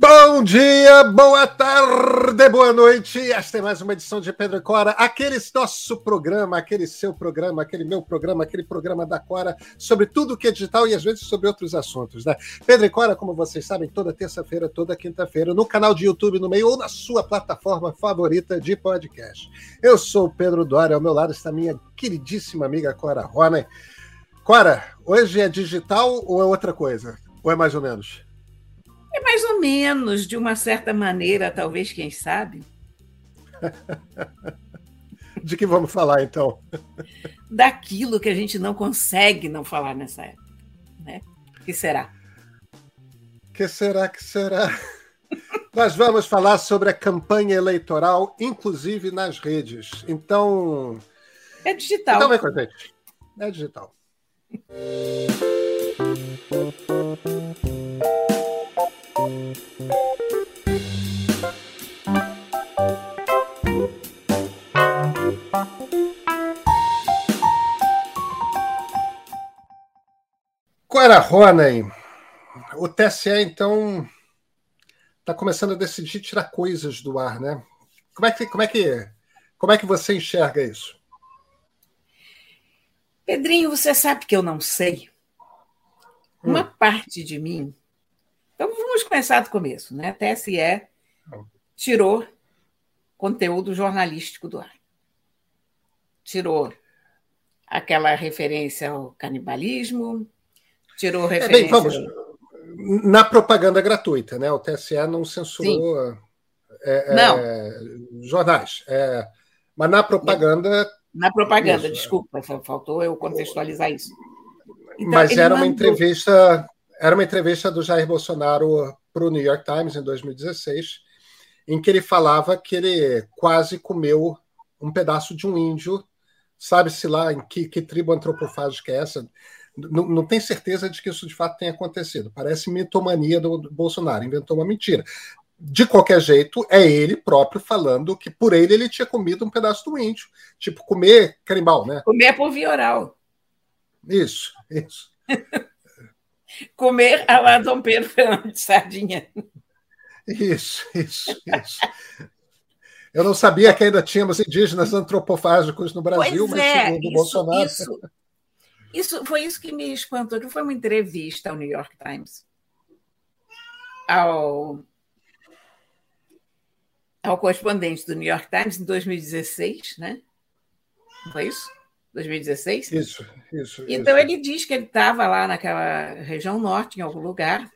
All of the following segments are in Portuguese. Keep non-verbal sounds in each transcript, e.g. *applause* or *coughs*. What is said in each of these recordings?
Bom dia, boa tarde, boa noite. Esta é mais uma edição de Pedro e Cora, aquele nosso programa, aquele seu programa, aquele meu programa, aquele programa da Cora, sobre tudo que é digital e às vezes sobre outros assuntos, né? Pedro e Cora, como vocês sabem, toda terça-feira, toda quinta-feira, no canal de YouTube no meio ou na sua plataforma favorita de podcast. Eu sou o Pedro Duarte, ao meu lado está minha queridíssima amiga Cora Rona. Cora, hoje é digital ou é outra coisa? Ou é mais ou menos? É mais ou menos, de uma certa maneira, talvez, quem sabe. *laughs* De que vamos falar, então? Daquilo que a gente não consegue não falar nessa época. Né? que será? que será que será? *laughs* Nós vamos falar sobre a campanha eleitoral, inclusive nas redes. Então. É digital. Então vem com a gente. É digital. *laughs* Cora Ronen, o TSE, então, está começando a decidir tirar coisas do ar, né? Como é que, como é que, como é que você enxerga isso? Pedrinho, você sabe que eu não sei. Uma hum. parte de mim então vamos começar do começo, né? A TSE tirou conteúdo jornalístico do ar. Tirou aquela referência ao canibalismo, tirou referência. É, bem, vamos. Na propaganda gratuita, né? O TSE não censurou é, é, não. jornais. É, mas na propaganda. Na propaganda, isso, desculpa, faltou eu contextualizar isso. Então, mas era uma entrevista era uma entrevista do Jair Bolsonaro para o New York Times em 2016, em que ele falava que ele quase comeu um pedaço de um índio, sabe-se lá em que, que tribo antropofágica é essa. Não, não tem certeza de que isso de fato tenha acontecido. Parece mitomania do, do Bolsonaro, inventou uma mentira. De qualquer jeito, é ele próprio falando que por ele ele tinha comido um pedaço do índio. Tipo, comer canibal, né? Comer por via oral. Isso, isso. *laughs* comer a lá Dom Pedro Fernando de Sardinha. Isso, isso, isso. Eu não sabia que ainda tínhamos indígenas antropofágicos no Brasil, pois mas é, segundo isso, Bolsonaro. Isso, isso, foi isso que me espantou, que foi uma entrevista ao New York Times, ao, ao correspondente do New York Times em 2016, né? Não foi isso? 2016? Isso, isso. Então isso. ele diz que ele estava lá naquela região norte, em algum lugar,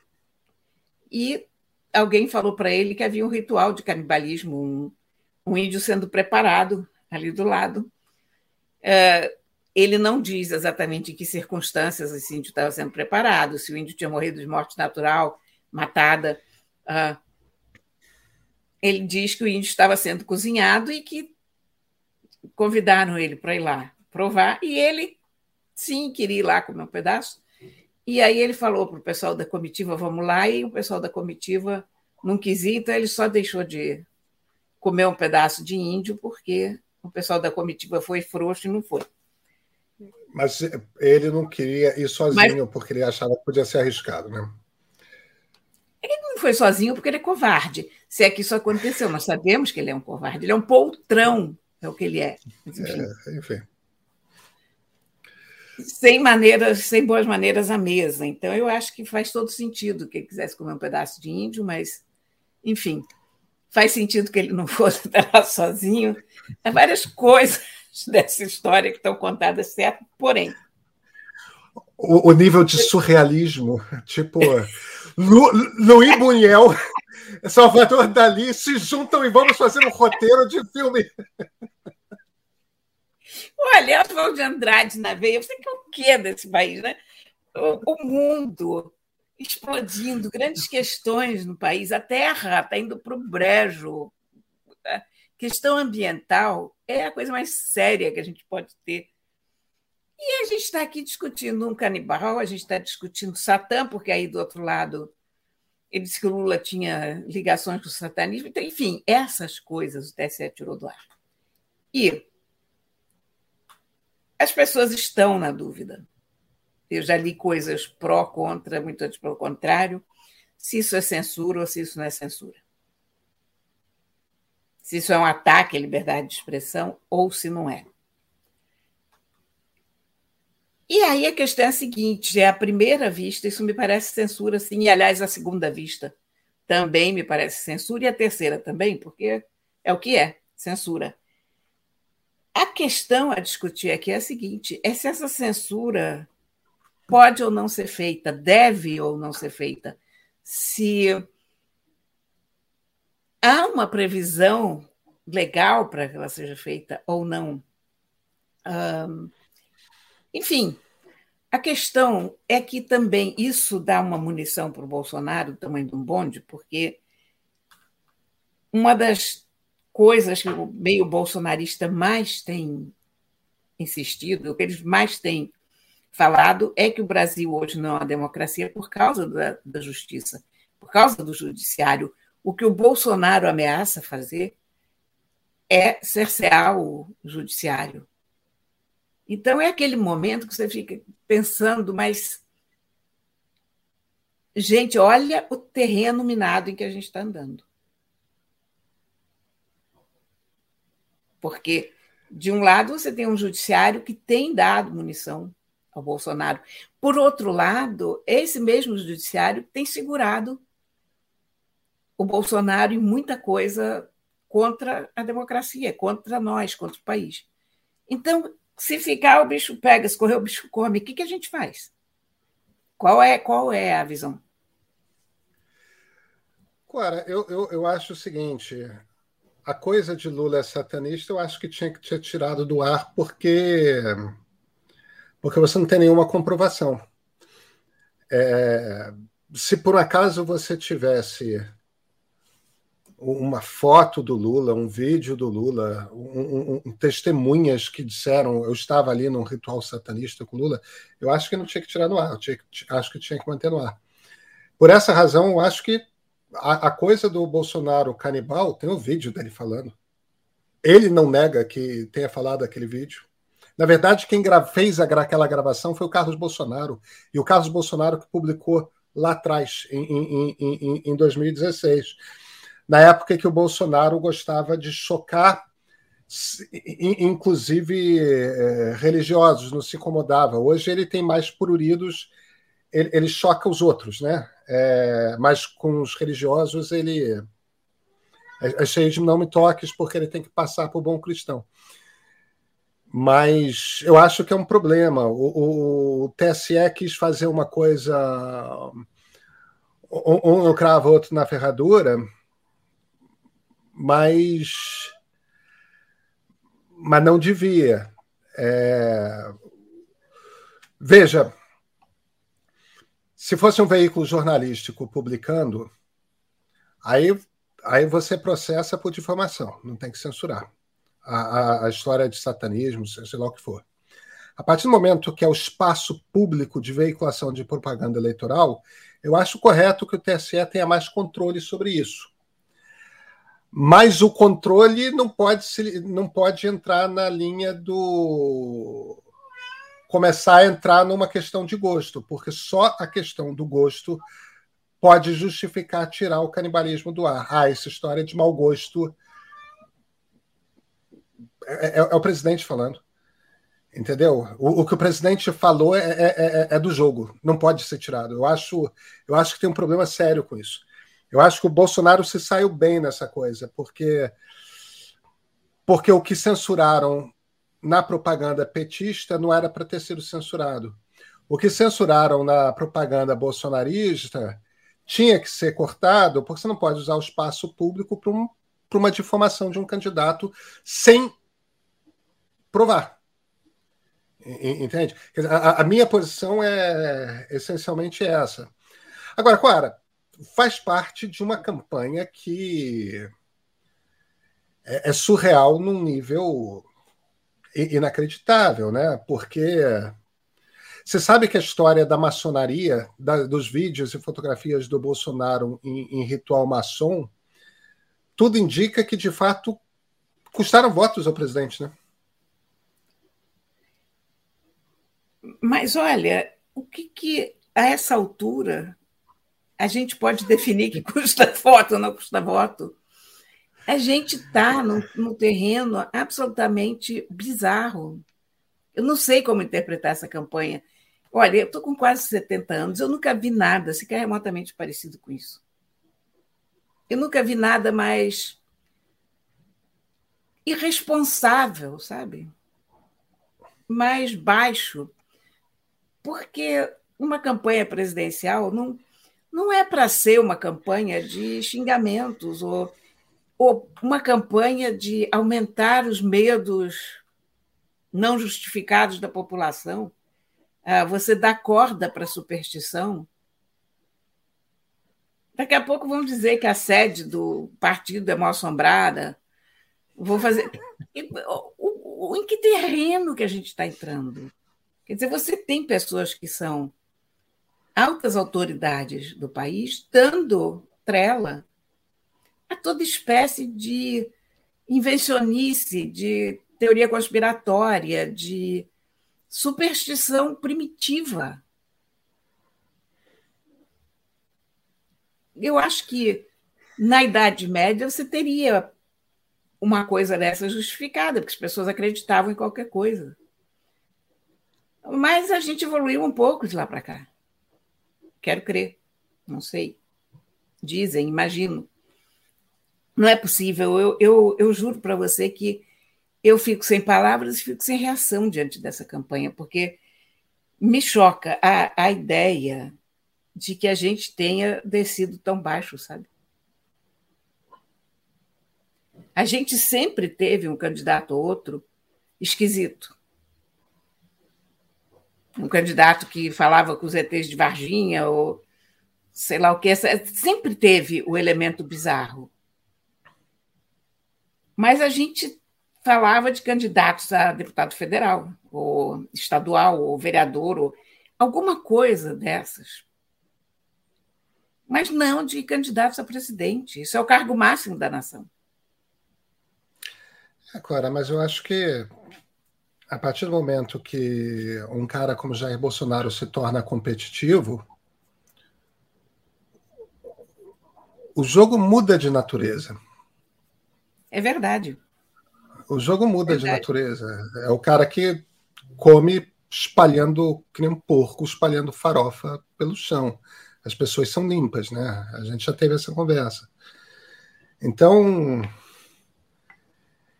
e alguém falou para ele que havia um ritual de canibalismo, um, um índio sendo preparado ali do lado. É, ele não diz exatamente em que circunstâncias esse índio estava sendo preparado, se o índio tinha morrido de morte natural, matada. Uh, ele diz que o índio estava sendo cozinhado e que convidaram ele para ir lá provar, e ele, sim, queria ir lá comer um pedaço. E aí ele falou para o pessoal da comitiva, vamos lá, e o pessoal da comitiva não quis ir, então ele só deixou de comer um pedaço de índio, porque o pessoal da comitiva foi frouxo e não foi. Mas ele não queria ir sozinho, Mas... porque ele achava que podia ser arriscado, né? Ele não foi sozinho porque ele é covarde. Se é que isso aconteceu, nós sabemos que ele é um covarde. Ele é um poltrão, é o que ele é. Enfim. É, enfim sem maneiras, sem boas maneiras à mesa. Então, eu acho que faz todo sentido que ele quisesse comer um pedaço de índio, mas, enfim, faz sentido que ele não *laughs* fosse lá sozinho. Há várias coisas *laughs* dessa história que estão contadas certo, porém. O, o nível de surrealismo, *laughs* tipo, Lu, Luiz Buñuel, Salvador Dali se juntam e vamos fazer um roteiro de filme. Olha, Oswald de Andrade na veia, você quer o quê desse país, né? O, o mundo explodindo, grandes questões no país, a terra está indo para o brejo. A questão ambiental é a coisa mais séria que a gente pode ter. E a gente está aqui discutindo um canibal, a gente está discutindo Satã, porque aí do outro lado ele disse que o Lula tinha ligações com o satanismo. Então, enfim, essas coisas o TSE tirou do ar. E as pessoas estão na dúvida. Eu já li coisas pró, contra, muito antes pelo contrário. se isso é censura ou se isso não é censura. Se isso é um ataque à liberdade de expressão ou se não é. E aí a questão é a seguinte: é a primeira vista, isso me parece censura, sim, e aliás, a segunda vista também me parece censura, e a terceira também, porque é o que é censura. A questão a discutir aqui é a seguinte: é se essa censura pode ou não ser feita, deve ou não ser feita, se há uma previsão legal para que ela seja feita ou não. Um, enfim, a questão é que também isso dá uma munição para o Bolsonaro, do tamanho de um bonde, porque uma das coisas que o meio bolsonarista mais tem insistido, o que eles mais têm falado, é que o Brasil hoje não é uma democracia por causa da, da justiça, por causa do judiciário. O que o Bolsonaro ameaça fazer é cercear o judiciário. Então é aquele momento que você fica pensando, mas gente, olha o terreno minado em que a gente está andando. Porque, de um lado, você tem um judiciário que tem dado munição ao Bolsonaro. Por outro lado, esse mesmo judiciário tem segurado o Bolsonaro em muita coisa contra a democracia, contra nós, contra o país. Então, se ficar, o bicho pega, se correr, o bicho come. O que, a gente faz? Qual é, qual é a visão? Clara, eu, eu, eu acho o seguinte: a coisa de Lula é satanista, eu acho que tinha que ter tirado do ar, porque, porque você não tem nenhuma comprovação. É, se por acaso você tivesse uma foto do Lula, um vídeo do Lula, um, um, um, testemunhas que disseram eu estava ali num ritual satanista com Lula, eu acho que não tinha que tirar no ar, tinha, acho que tinha que manter no ar. Por essa razão, eu acho que a, a, coisa do Bolsonaro canibal tem um vídeo dele falando. Ele não nega que tenha falado aquele vídeo. Na verdade, quem fez aquela gravação foi o Carlos Bolsonaro. E o Carlos Bolsonaro que publicou lá atrás, em, em, em, em 2016 na época que o Bolsonaro gostava de chocar, inclusive é, religiosos, não se incomodava. Hoje ele tem mais pruridos, ele, ele choca os outros, né? É, mas com os religiosos ele é, é cheio de não me toques, porque ele tem que passar por bom cristão. Mas eu acho que é um problema. O, o, o TSE quis fazer uma coisa. Um, um cravo, outro na ferradura mas mas não devia. É... Veja, se fosse um veículo jornalístico publicando, aí, aí você processa por difamação, não tem que censurar. A, a, a história de satanismo, sei lá o que for. A partir do momento que é o espaço público de veiculação de propaganda eleitoral, eu acho correto que o TSE tenha mais controle sobre isso. Mas o controle não pode, se, não pode entrar na linha do. Começar a entrar numa questão de gosto, porque só a questão do gosto pode justificar tirar o canibalismo do ar. Ah, essa história de mau gosto. É, é, é o presidente falando. Entendeu? O, o, que o presidente falou é, é, é, é do jogo, não pode ser tirado. Eu acho, eu acho que tem um problema sério com isso. Eu acho que o Bolsonaro se saiu bem nessa coisa, porque porque o que censuraram na propaganda petista não era para ter sido censurado. O que censuraram na propaganda bolsonarista tinha que ser cortado, porque você não pode usar o espaço público para um, uma difamação de um candidato sem provar. Entende? A, a minha posição é essencialmente essa. Agora, Clara, faz parte de uma campanha que é, é surreal num nível inacreditável, né? Porque você sabe que a história da maçonaria, da, dos vídeos e fotografias do Bolsonaro em, em, ritual maçom, tudo indica que de fato custaram votos ao presidente, né? Mas olha, o que, que a essa altura a gente pode definir que custa *laughs* voto ou não custa voto. A gente está no terreno absolutamente bizarro. Eu não sei como interpretar essa campanha. Olha, eu estou com quase 70 anos, eu nunca vi nada sequer remotamente parecido com isso. Eu nunca vi nada mais irresponsável, sabe? Mais baixo. Porque uma campanha presidencial não, não é para ser uma campanha de xingamentos ou uma campanha de aumentar os medos não justificados da população. Ah, você dá corda para a superstição. Daqui a pouco vão dizer que a sede do partido é mal assombrada. Vou fazer. Em que terreno que a gente está entrando? Quer dizer, você tem pessoas que são altas autoridades do país dando trela a toda espécie de invencionice, de teoria conspiratória, de superstição primitiva. Eu acho que na Idade Média você teria uma coisa dessa justificada, porque as pessoas acreditavam em qualquer coisa. Mas a gente evoluiu um pouco de lá para cá. Quero crer, não sei. Dizem, imagino. Não é possível. Eu, eu, eu juro para você que eu fico sem palavras e fico sem reação diante dessa campanha, porque me choca a, a ideia de que a gente tenha descido tão baixo, sabe? A gente sempre teve um candidato ou outro esquisito. Um candidato que falava com os ETs de Varginha, ou sei lá o que. Sempre teve o elemento bizarro. Mas a gente falava de candidatos a deputado federal, ou estadual, ou vereador, ou alguma coisa dessas. Mas não de candidatos a presidente. Isso é o cargo máximo da nação. Agora, mas eu acho que a partir do momento que um cara como Jair Bolsonaro se torna competitivo, o jogo muda de natureza. É verdade. O jogo muda Verdade. de natureza. É o cara que come espalhando, que nem um porco, espalhando farofa pelo chão. As pessoas são limpas, né? A gente já teve essa conversa. Então,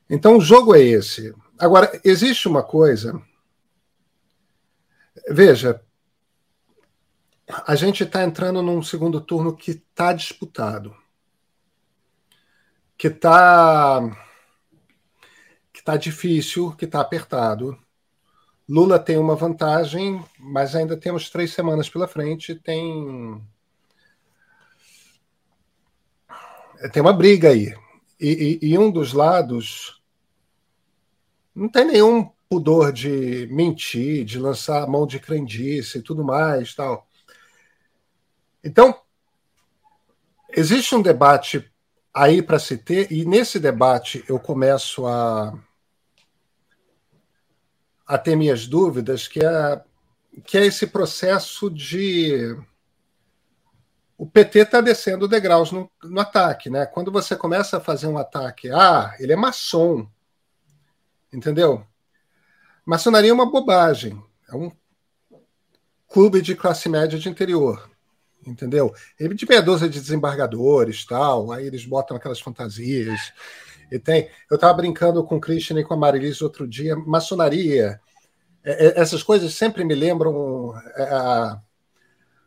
então o jogo é esse. Agora, existe uma coisa. Veja, a gente está entrando num segundo turno que está disputado, que está está difícil, que está apertado. Lula tem uma vantagem, mas ainda temos três semanas pela frente. Tem tem uma briga aí. E, e, e, um dos lados não tem nenhum pudor de mentir, de lançar a mão de crendice e tudo mais, tal. Então existe um debate aí para se ter e nesse debate eu começo a a ter minhas dúvidas, que é, que é esse processo de. O PT está descendo degraus no, no ataque, né? Quando você começa a fazer um ataque, ah, ele é maçom, entendeu? Maçonaria é uma bobagem, é um clube de classe média de interior, entendeu? Ele de meia dúzia de desembargadores, tal, aí eles botam aquelas fantasias. E tem. Eu estava brincando com o Christian e com a Marilis outro dia, maçonaria. É, é, essas coisas sempre me lembram é, a,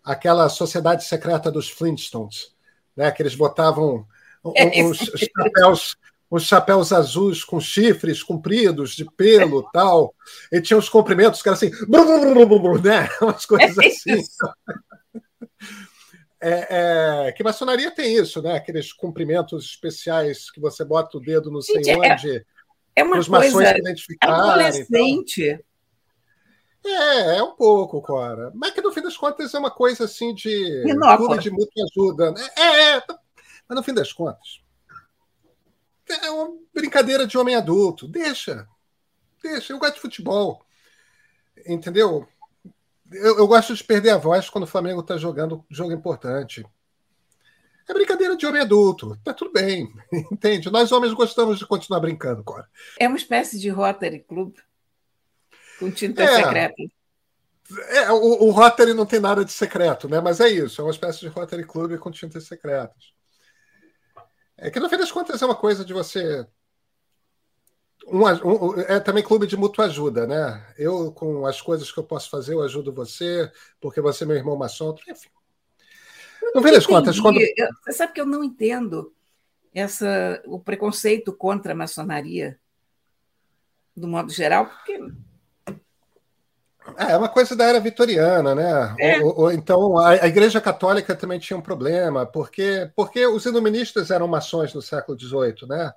aquela sociedade secreta dos Flintstones, né? Que eles botavam uns chapéus, uns chapéus azuis com chifres compridos, de pelo *laughs* tal. E tinha os comprimentos que eram assim, né? *laughs* Umas coisas assim. É, é, que maçonaria tem isso, né? Aqueles cumprimentos especiais que você bota o dedo no sei Gente, onde. É, é uma os coisa adolescente. É, é um pouco, Cora. Mas que no fim das contas é uma coisa assim de clube de muita ajuda. Né? É, é, mas no fim das contas é uma brincadeira de homem adulto. Deixa, deixa. Eu gosto de futebol, entendeu? Eu, eu, gosto de perder a voz quando o Flamengo está jogando jogo importante. É brincadeira de homem adulto. Tá tudo bem. *laughs* Entende? Nós homens gostamos de continuar brincando, Cora. É uma espécie de Rotary Club com tinta é, secreta. É, o, o Rotary não tem nada de secreto, né? Mas é isso, é uma espécie de Rotary Club com tintas secretas. É que no fim das contas é uma coisa de você. Um, um, é também clube de mútua ajuda, né? Eu, com as coisas que eu posso fazer, eu ajudo você, porque você é meu irmão maçom, enfim. No fim das contas, quando. Eu, você sabe que eu não entendo essa, o preconceito contra a maçonaria, do modo geral, porque é, é uma coisa da era vitoriana, né? É. Ou, ou, então a, a, Igreja Católica também tinha um problema, porque, porque os iluministas eram maçons no século XVIII, né?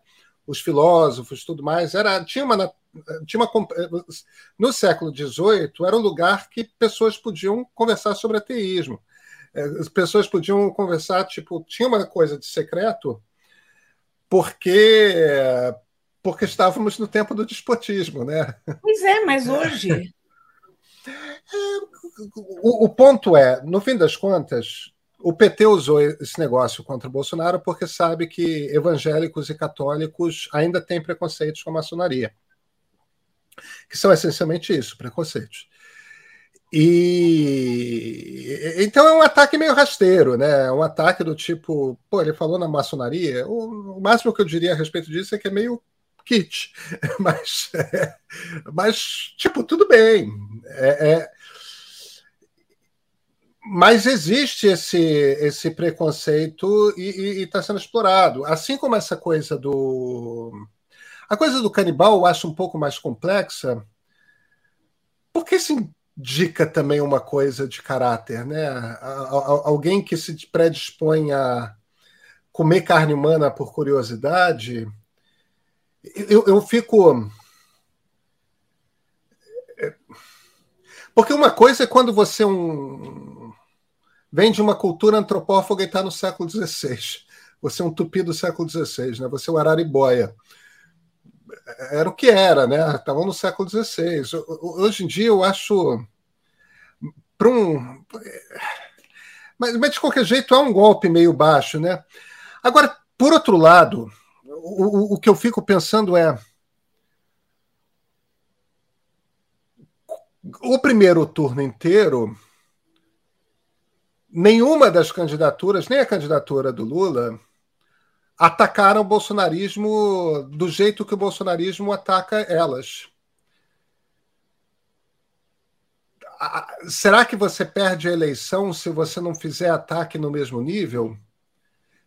Os filósofos, tudo mais, era tinha uma tinha uma no século XVIII era um lugar que pessoas podiam conversar sobre ateísmo, é, as pessoas podiam conversar tipo tinha uma coisa de secreto porque porque estávamos no tempo do despotismo, né? Pois é, mas hoje? O, o, ponto é, no fim das contas, o PT usou esse negócio contra o Bolsonaro porque sabe que evangélicos e católicos ainda têm preconceitos com a maçonaria. Que são essencialmente isso, preconceitos. E então é um ataque meio rasteiro, né? É um ataque do tipo, pô, ele falou na maçonaria. O, máximo que eu diria a respeito disso é que é meio kit, *laughs* mas, é, mas tipo, tudo bem. É, é, mas existe esse, esse preconceito e está sendo explorado. Assim como essa coisa do. A coisa do canibal eu acho um pouco mais complexa, porque se indica também uma coisa de caráter, né? Alguém que se predispõe a comer carne humana por curiosidade eu, eu fico. Porque uma coisa é quando você é um... vem de uma cultura antropófaga e está no século XVI. Você é um tupi do século XVI, né? você é o Araribóia. Era o que era, né? Estavam no século XVI. Hoje em dia eu acho. Para um. Mas, mas de qualquer jeito é um golpe meio baixo, né? Agora, por outro lado, o, o que eu fico pensando é. O primeiro turno inteiro, nenhuma das candidaturas, nem a candidatura do Lula, atacaram o bolsonarismo do jeito que o bolsonarismo ataca elas. Será que você perde a eleição se você não fizer ataque no mesmo nível?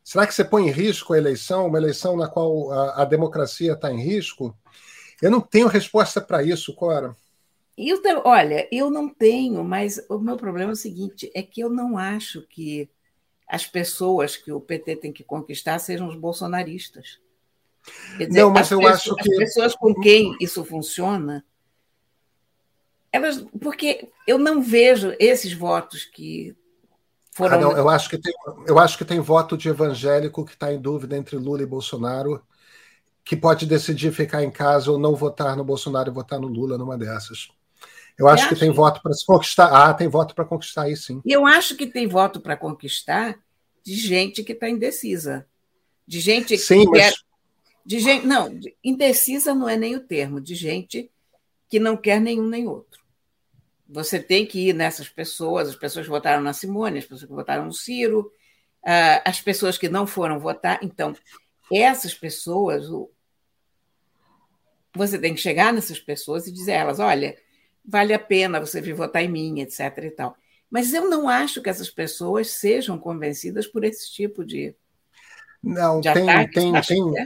Será que você põe em risco a eleição, uma eleição na qual a, a democracia está em risco? Eu não tenho resposta para isso, Cora. Eu, olha, eu não tenho, mas o meu problema é o seguinte: é que eu não acho que as pessoas que o PT tem que conquistar sejam os bolsonaristas. Quer dizer, não, mas eu pessoas, acho que. As pessoas com quem isso funciona, elas. Porque eu não vejo esses votos que foram... Ah, não, eu acho que tem, eu acho que tem voto de evangélico que está em dúvida entre Lula e Bolsonaro, que pode decidir ficar em casa ou não votar no Bolsonaro e votar no Lula numa dessas. Eu acho que tem voto para se conquistar. Ah, tem voto para conquistar aí, sim. Eu acho que tem voto para conquistar de gente que está indecisa. De gente sim, que mas... quer. De gente... Não, indecisa não é nem o termo, de gente que não quer nenhum nem outro você tem que ir nessas pessoas, as pessoas que votaram na Simone, as pessoas que votaram no Ciro, uh, as pessoas que não foram votar. Então, essas pessoas, você tem que chegar nessas pessoas e dizer a elas: olha, vale a pena você vir votar em mim, etc. e tal. Mas eu não acho que essas pessoas sejam convencidas por esse tipo de. Não, de tem, ataques, tem, tem, é?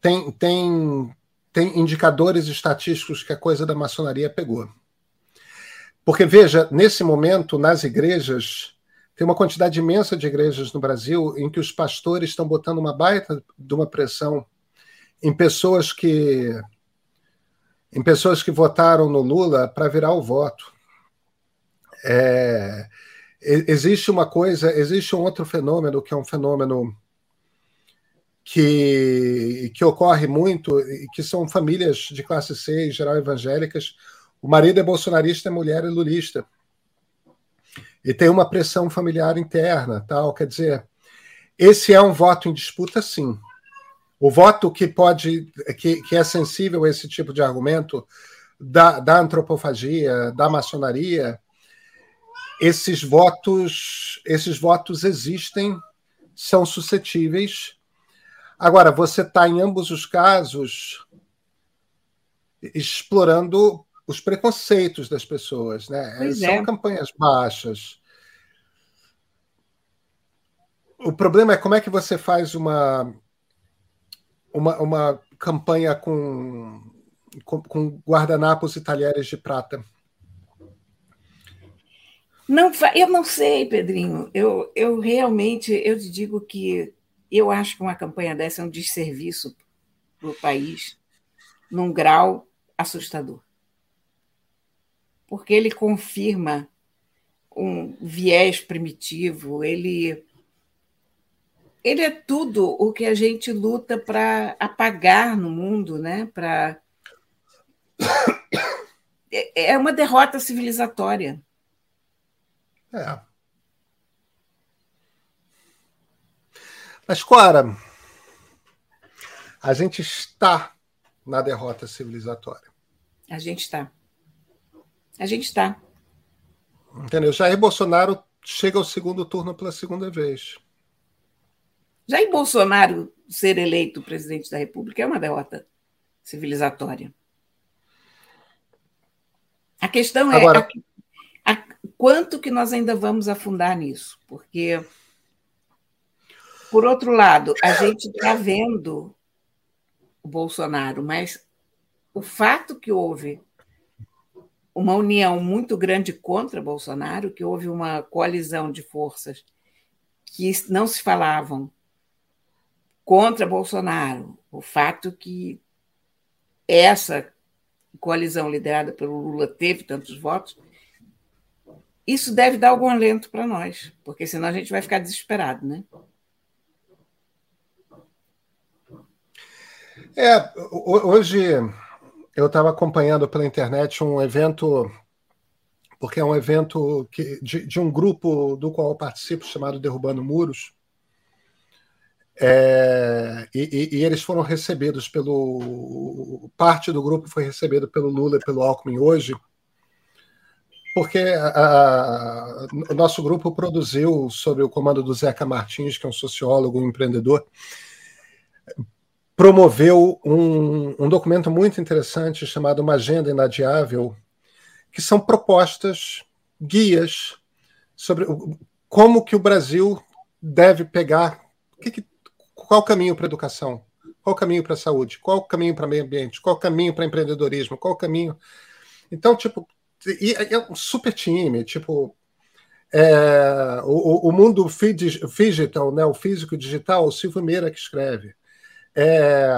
tem, tem, tem indicadores estatísticos que a coisa da maçonaria pegou. Porque, veja, nesse momento, nas igrejas, tem uma quantidade imensa de igrejas no Brasil em que os pastores estão botando uma baita de uma pressão em pessoas que em pessoas que votaram no Lula para virar o voto. É, existe uma coisa, existe um outro fenômeno que é um fenômeno que, que ocorre muito, que são famílias de classe C, em geral evangélicas, o marido é bolsonarista, a mulher é lulista. E tem uma pressão familiar interna, tal. Quer dizer, esse é um voto em disputa, sim. O voto que pode, que, que é sensível a esse tipo de argumento da, da antropofagia, da maçonaria, esses votos, esses votos existem, são suscetíveis. Agora, você está em ambos os casos explorando os preconceitos das pessoas, né? Pois São é. campanhas baixas. O problema é como é que você faz uma uma, uma campanha com, com, com guardanapos e talheres de prata. Não, eu não sei, Pedrinho. Eu, eu realmente eu te digo que eu acho que uma campanha dessa é um desserviço para o país, num grau assustador. Porque ele confirma um viés primitivo, ele, ele é tudo o que a gente luta para apagar no mundo, né? Para *coughs* é, é uma derrota civilizatória. É. Mas, Cora, a gente está na derrota civilizatória. A gente está. A gente está. Entendeu? Jair Bolsonaro chega ao segundo turno pela segunda vez. Jair Bolsonaro ser eleito presidente da República é uma derrota civilizatória. A questão é Agora, a, a, quanto que nós ainda vamos afundar nisso, porque por outro lado, a gente está vendo o Bolsonaro, mas o fato que houve uma união muito grande contra Bolsonaro, que houve uma coalizão de forças que não se falavam contra Bolsonaro, o fato que essa coalizão liderada pelo Lula teve tantos votos, isso deve dar algum alento para nós, porque senão a gente vai ficar desesperado, né? É, hoje eu estava acompanhando pela internet um evento, porque é um evento que, de, de um grupo do qual eu participo, chamado Derrubando Muros, é, e, e, eles foram recebidos pelo. Parte do grupo foi recebido pelo Lula e pelo Alckmin hoje, porque a, a, o nosso grupo produziu, sob o comando do Zeca Martins, que é um sociólogo, um empreendedor, promoveu um, um documento muito interessante chamado Uma Agenda Inadiável, que são propostas, guias sobre como que o Brasil deve pegar, que que, qual o caminho para a educação, qual o caminho para a saúde, qual o caminho para o meio ambiente, qual o caminho para empreendedorismo, qual o caminho. Então, tipo, e é um super time, tipo, é, o, o mundo digital, né, o físico digital, o Silvio Meira que escreve. É,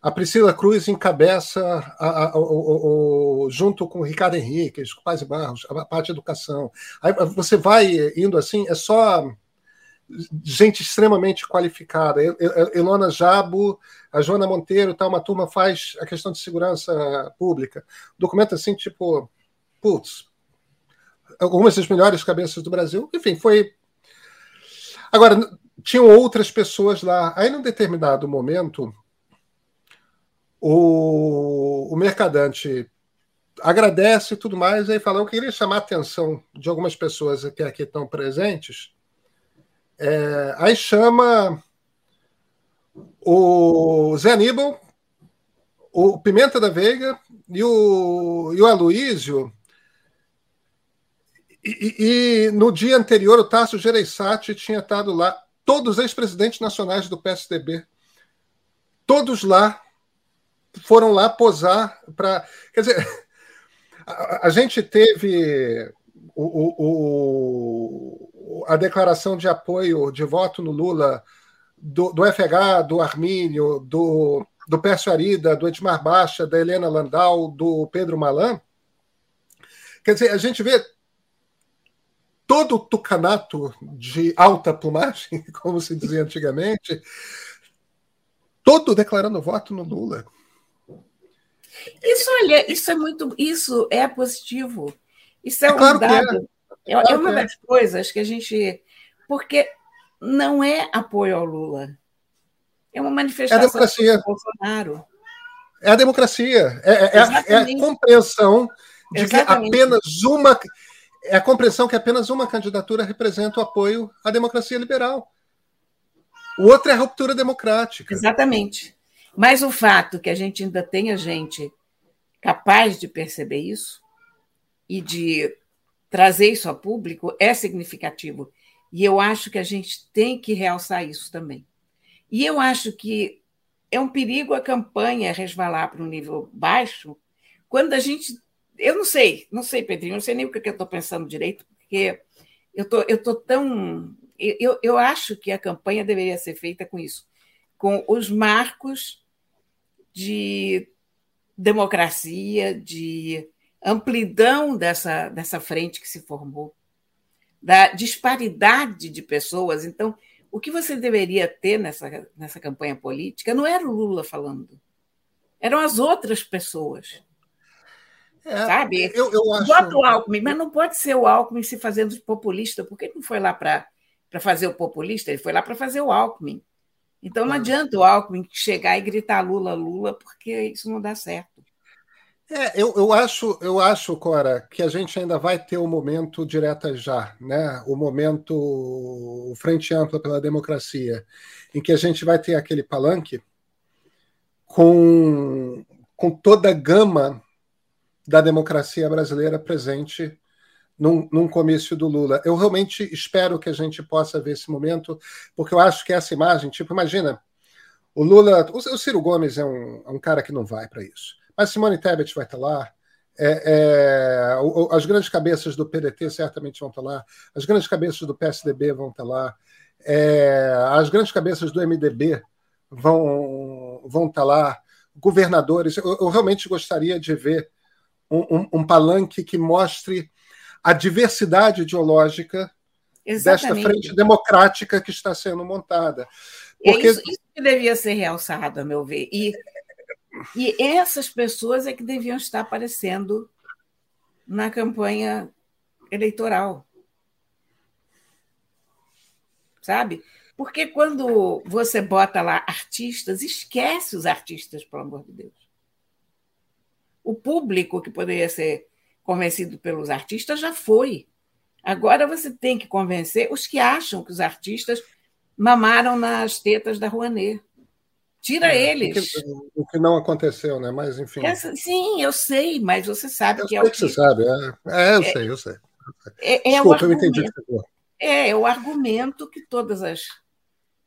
a Priscila Cruz encabeça, a, a, o, o, junto com o Ricardo Henrique, com o Paz Barros, a parte de educação. Aí você vai indo assim, é só gente extremamente qualificada. Elona Jabo, a Joana Monteiro, tá, uma turma faz a questão de segurança pública. Documento assim, tipo, putz, algumas das melhores cabeças do Brasil. Enfim, foi. Agora, tinham outras pessoas lá. Aí, num determinado momento, o, o mercadante agradece e tudo mais, aí fala, eu queria chamar a atenção de algumas pessoas que aqui estão presentes. É, aí chama o Zé Aníbal, o Pimenta da Veiga e o, e o Aloísio. E, e, no dia anterior, o Tasso Gereissati tinha estado lá todos os ex-presidentes nacionais do PSDB, todos lá foram lá posar para. Quer dizer, *laughs* a, a gente teve o, o, a declaração de apoio, de voto no Lula do, do FH, do Armínio, do, do Pércio Arida, do Edmar Baixa, da Helena Landau, do Pedro Malan. Quer dizer, a gente vê todo o tucanato de alta plumagem, *laughs* como se dizia antigamente, todo declarando voto no Lula. Isso, olha, isso é muito, isso é positivo. Isso é, é um claro dado. É. É, é, uma é. das coisas que a gente, porque não é apoio ao Lula. É uma manifestação é a democracia. do Bolsonaro. É a democracia. É, é, é, é a compreensão de Exatamente. que apenas uma. É a compreensão que apenas uma candidatura representa o apoio à democracia liberal. O outro é a ruptura democrática. Exatamente. Mas o fato que a gente ainda tenha gente capaz de perceber isso e de trazer isso a público é significativo. E eu acho que a gente tem que realçar isso também. E eu acho que é um perigo a campanha resvalar para um nível baixo, quando a gente. Eu não sei, não sei, Pedrinho, não sei nem o que eu estou pensando direito, porque eu tô, estou tô tão. Eu, eu acho que a campanha deveria ser feita com isso, com os marcos de democracia, de amplidão dessa, dessa frente que se formou, da disparidade de pessoas. Então, o que você deveria ter nessa, nessa campanha política não era o Lula falando, eram as outras pessoas. É, sabe? Eu, eu acho... Bota o Alckmin, mas não pode ser o Alckmin se fazendo populista, porque ele não foi lá para fazer o populista, ele foi lá para fazer o Alckmin. Então não adianta o Alckmin chegar e gritar Lula, Lula, porque isso não dá certo. É, eu, eu, acho, eu acho, Cora, que a gente ainda vai ter o momento direta já, né? O momento Frente Ampla pela Democracia, em que a gente vai ter aquele palanque com, com toda a gama da democracia brasileira presente num, num comício do Lula. Eu realmente espero que a gente possa ver esse momento, porque eu acho que essa imagem, tipo, imagina, o Lula, o, o Ciro Gomes é um, é um cara que não vai para isso, mas Simone Tebet vai estar lá, é, é, as grandes cabeças do PDT certamente vão estar lá, as grandes cabeças do PSDB vão estar lá, é, as grandes cabeças do MDB vão, vão estar lá, governadores. Eu, eu realmente gostaria de ver um, um, um palanque que mostre a diversidade ideológica Exatamente. desta frente democrática que está sendo montada. É Porque... É isso, isso, que devia ser realçado, a meu ver. E, e essas pessoas é que deviam estar aparecendo na campanha eleitoral. Sabe? Porque quando você bota lá artistas, esquece os artistas, pelo amor de Deus. O público que poderia ser convencido pelos artistas já foi. Agora você tem que convencer os que acham que os artistas mamaram nas tetas da Rouanet. Tira é, eles. O que, não aconteceu, né? Mas, enfim. Essa, sim, eu sei, mas você sabe eu que é o que. Você sabe, é. é eu é, sei, eu sei. É, é Desculpa, eu entendi o que você É, é o argumento que todas as,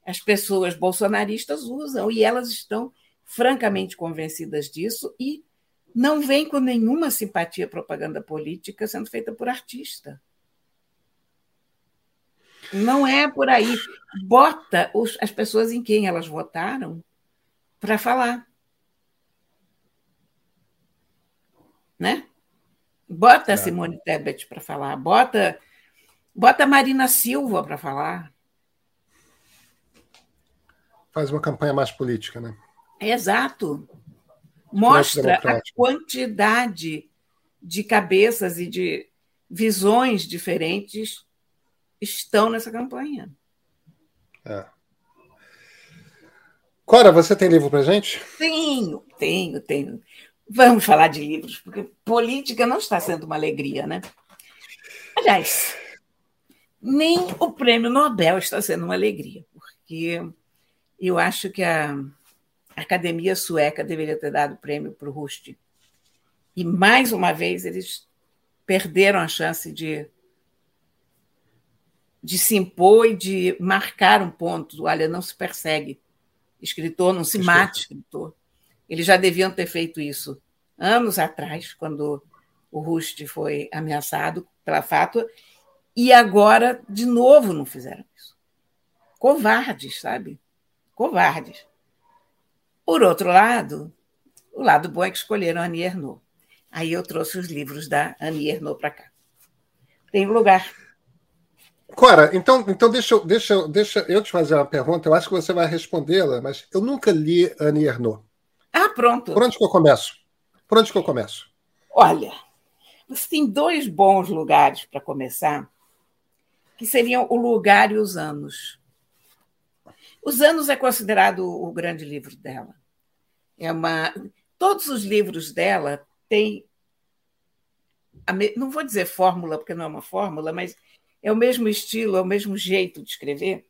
as pessoas bolsonaristas usam, e elas estão francamente convencidas disso e não vem com nenhuma simpatia propaganda política sendo feita por artista. Não é por aí. Bota os, as pessoas em quem elas votaram para falar. Né? Bota a Simone Tebet para falar, bota, bota a Marina Silva para falar. Faz uma campanha mais política, né? Exato mostra a quantidade de cabeças e de visões diferentes estão nessa campanha. É. Cora, você tem livro para gente? Tenho, tenho, tenho. Vamos falar de livros, porque política não está sendo uma alegria, né? Aliás, nem o prêmio Nobel está sendo uma alegria, porque eu acho que a Academia Sueca deveria ter dado o prêmio para o Rusty. E, mais uma vez, eles perderam a chance de, de se impor e de marcar um ponto. Olha, não se persegue escritor, não se mate escritor. Eles já deviam ter feito isso anos atrás, quando o Rusty foi ameaçado pela fátua, e agora, de novo, não fizeram isso. Covardes, sabe? Covardes. Por outro lado, o lado bom é que escolheram a Annie Ernaux. Aí eu trouxe os livros da Annie Ernaux para cá. Tem lugar. Cora, então, então deixa, deixa, deixa eu te fazer uma pergunta. Eu acho que você vai respondê-la, mas eu nunca li Annie Ernaux. Ah, pronto. Por onde que eu começo? Por onde que eu começo? Olha, você tem dois bons lugares para começar, que seriam o lugar e os anos. Os Anos é considerado o grande livro dela. É uma, todos os livros dela têm, não vou dizer fórmula, porque não é uma fórmula, mas é o mesmo estilo, é o mesmo jeito de escrever.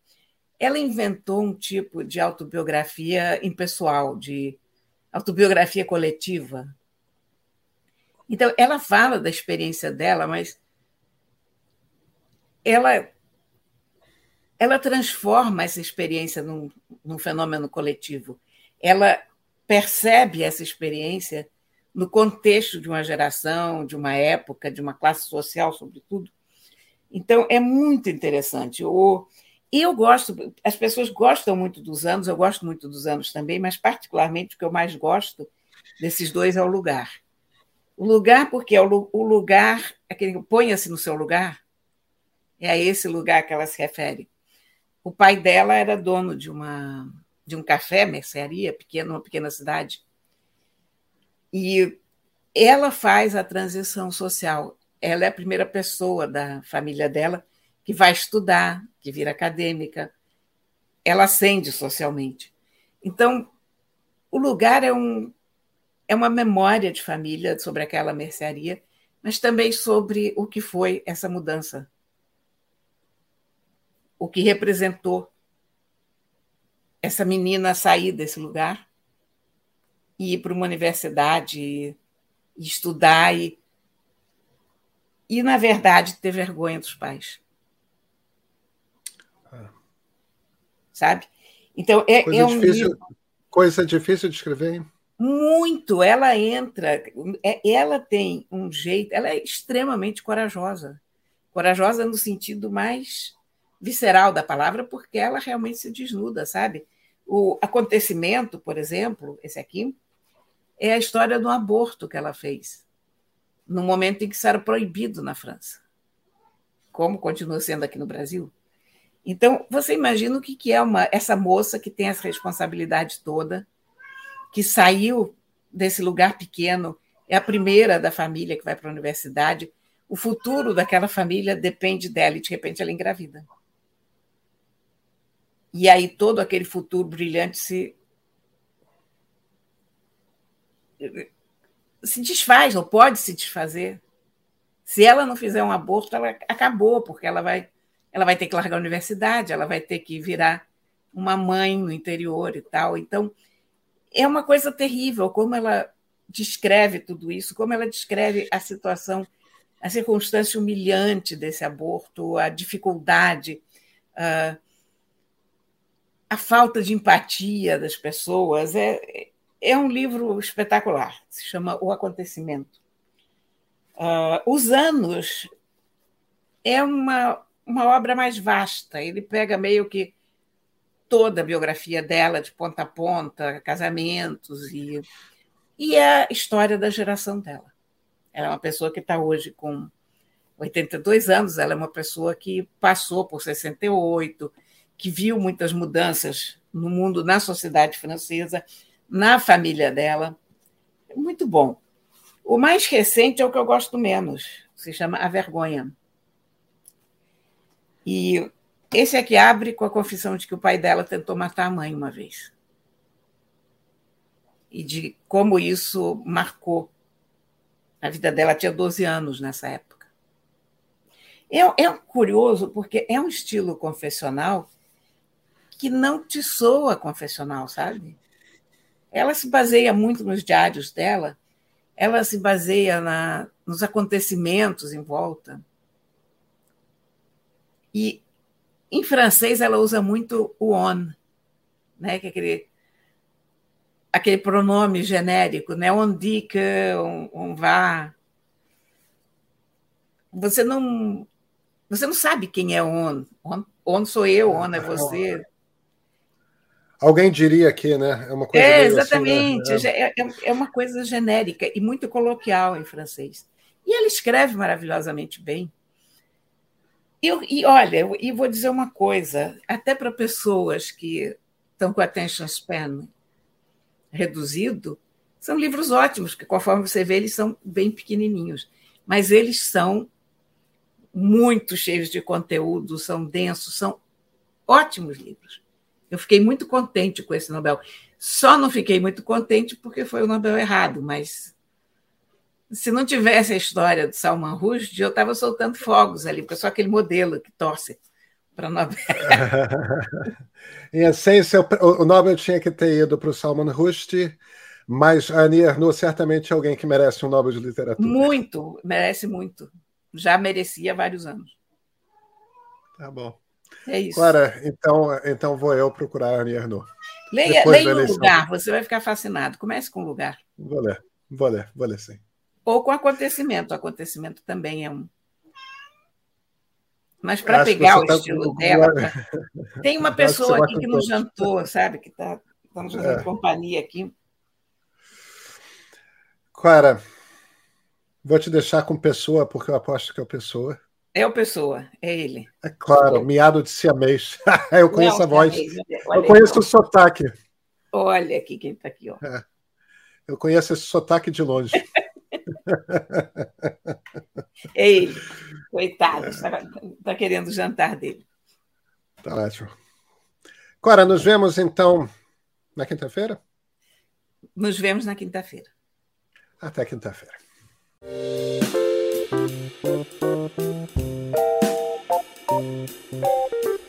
Ela inventou um tipo de autobiografia impessoal, de autobiografia coletiva. Então, ela fala da experiência dela, mas ela ela transforma essa experiência num, num fenômeno coletivo. Ela percebe essa experiência no contexto de uma geração, de uma época, de uma classe social, sobretudo. Então, é muito interessante. O, eu gosto, as pessoas gostam muito dos anos, eu gosto muito dos anos também, mas, particularmente, o que eu mais gosto desses dois é o lugar. O lugar, porque é o, o lugar, aquele ponha-se no seu lugar, é a esse lugar que ela se refere. O pai dela era dono de uma de um café, mercearia, pequena, uma pequena cidade. E ela faz a transição social. Ela é a primeira pessoa da família dela que vai estudar, que vira acadêmica. Ela ascende socialmente. Então, o lugar é, um, é uma memória de família sobre aquela mercearia, mas também sobre o que foi essa mudança o que representou essa menina sair desse lugar e ir para uma universidade e, estudar e, e, na verdade, ter vergonha dos pais. Ah. Sabe? Então, é, coisa, é um difícil, livro... coisa difícil de escrever, hein? Muito. Ela entra, é, ela tem um jeito, ela é extremamente corajosa. Corajosa no sentido mais visceral da palavra, porque ela realmente se desnuda, sabe? O acontecimento, por exemplo, esse aqui, é a história do aborto que ela fez, no momento em que isso era proibido na França, como continua sendo aqui no Brasil. Então, você imagina o que é uma, essa moça que tem essa responsabilidade toda, que saiu desse lugar pequeno, é a primeira da família que vai para a universidade, o futuro daquela família depende dela e, de repente, ela engravida. E aí todo aquele futuro brilhante se se desfaz, ou pode se desfazer. Se ela não fizer um aborto, ela acabou, porque ela vai, ela vai ter que largar a universidade, ela vai ter que virar uma mãe no interior e tal. Então, é uma coisa terrível como ela descreve tudo isso, como ela descreve a situação, a circunstância humilhante desse aborto, a dificuldade, uh, a falta de empatia das pessoas. É, é um livro espetacular, se chama O Acontecimento. Uh, Os Anos é uma, uma obra mais vasta, ele pega meio que toda a biografia dela, de ponta a ponta, casamentos, e, e a história da geração dela. Ela é uma pessoa que está hoje com 82 anos, ela é uma pessoa que passou por 68, que viu muitas mudanças no mundo, na sociedade francesa, na família dela. Muito bom. O mais recente é o que eu gosto menos, se chama A Vergonha. E esse aqui abre com a confissão de que o pai dela tentou matar a mãe uma vez. E de como isso marcou a vida dela. Ela tinha 12 anos nessa época. É, é curioso, porque é um estilo confessional que não te soa confessional, sabe? Ela se baseia muito nos diários dela, ela se baseia na, nos acontecimentos em volta. E em francês ela usa muito o on, né? que é aquele, aquele pronome genérico, né? on dit que, on, on va. Você não, você não sabe quem é on. On, on sou eu, on é você. Alguém diria aqui, né? É uma coisa. É, exatamente. Assim, né? é. é. É, uma coisa genérica e muito coloquial em francês. E ele escreve maravilhosamente bem. E, e olha, e vou dizer uma coisa, até para pessoas que estão com attention span reduzido, são livros ótimos, que conforme você vê, eles são bem pequenininhos, mas eles são muito cheios de conteúdo, são densos, são ótimos livros. Eu fiquei muito contente com esse Nobel. Só não fiquei muito contente porque foi o Nobel errado, mas se não tivesse a história do Salman Rushdie, eu estava soltando fogos ali, porque é só aquele modelo que torce para Nobel. *laughs* em essência, o Nobel tinha que ter ido para o Salman Rushdie, mas a Annie Ernaux certamente é alguém que merece um Nobel de Literatura. Muito, merece muito. Já merecia há vários anos. Tá bom. É isso. Clara, então, então vou eu procurar a Annie. Leia, leia um lugar, você vai ficar fascinado. Comece com o lugar. Vou ler, vou ler, vou ler sim. Ou com acontecimento. O acontecimento também é um. Mas para pegar o tá estilo com... dela. Pra... Tem uma pessoa aqui que não jantou, sabe? Que está tá nos fazendo é. companhia aqui. Clara, vou te deixar com pessoa, porque eu aposto que é o pessoa. É o Pessoa, é ele. É claro, miado de siamês. *laughs* eu conheço Não, a voz. eu conheço o sotaque. Olha aqui quem está aqui. Ó. É. Eu conheço esse sotaque de longe. *laughs* é ele. Coitado, está tá querendo o jantar dele. Tá ótimo. Cora, nos vemos então na quinta-feira? Nos vemos na quinta-feira. Até quinta-feira. Thank you.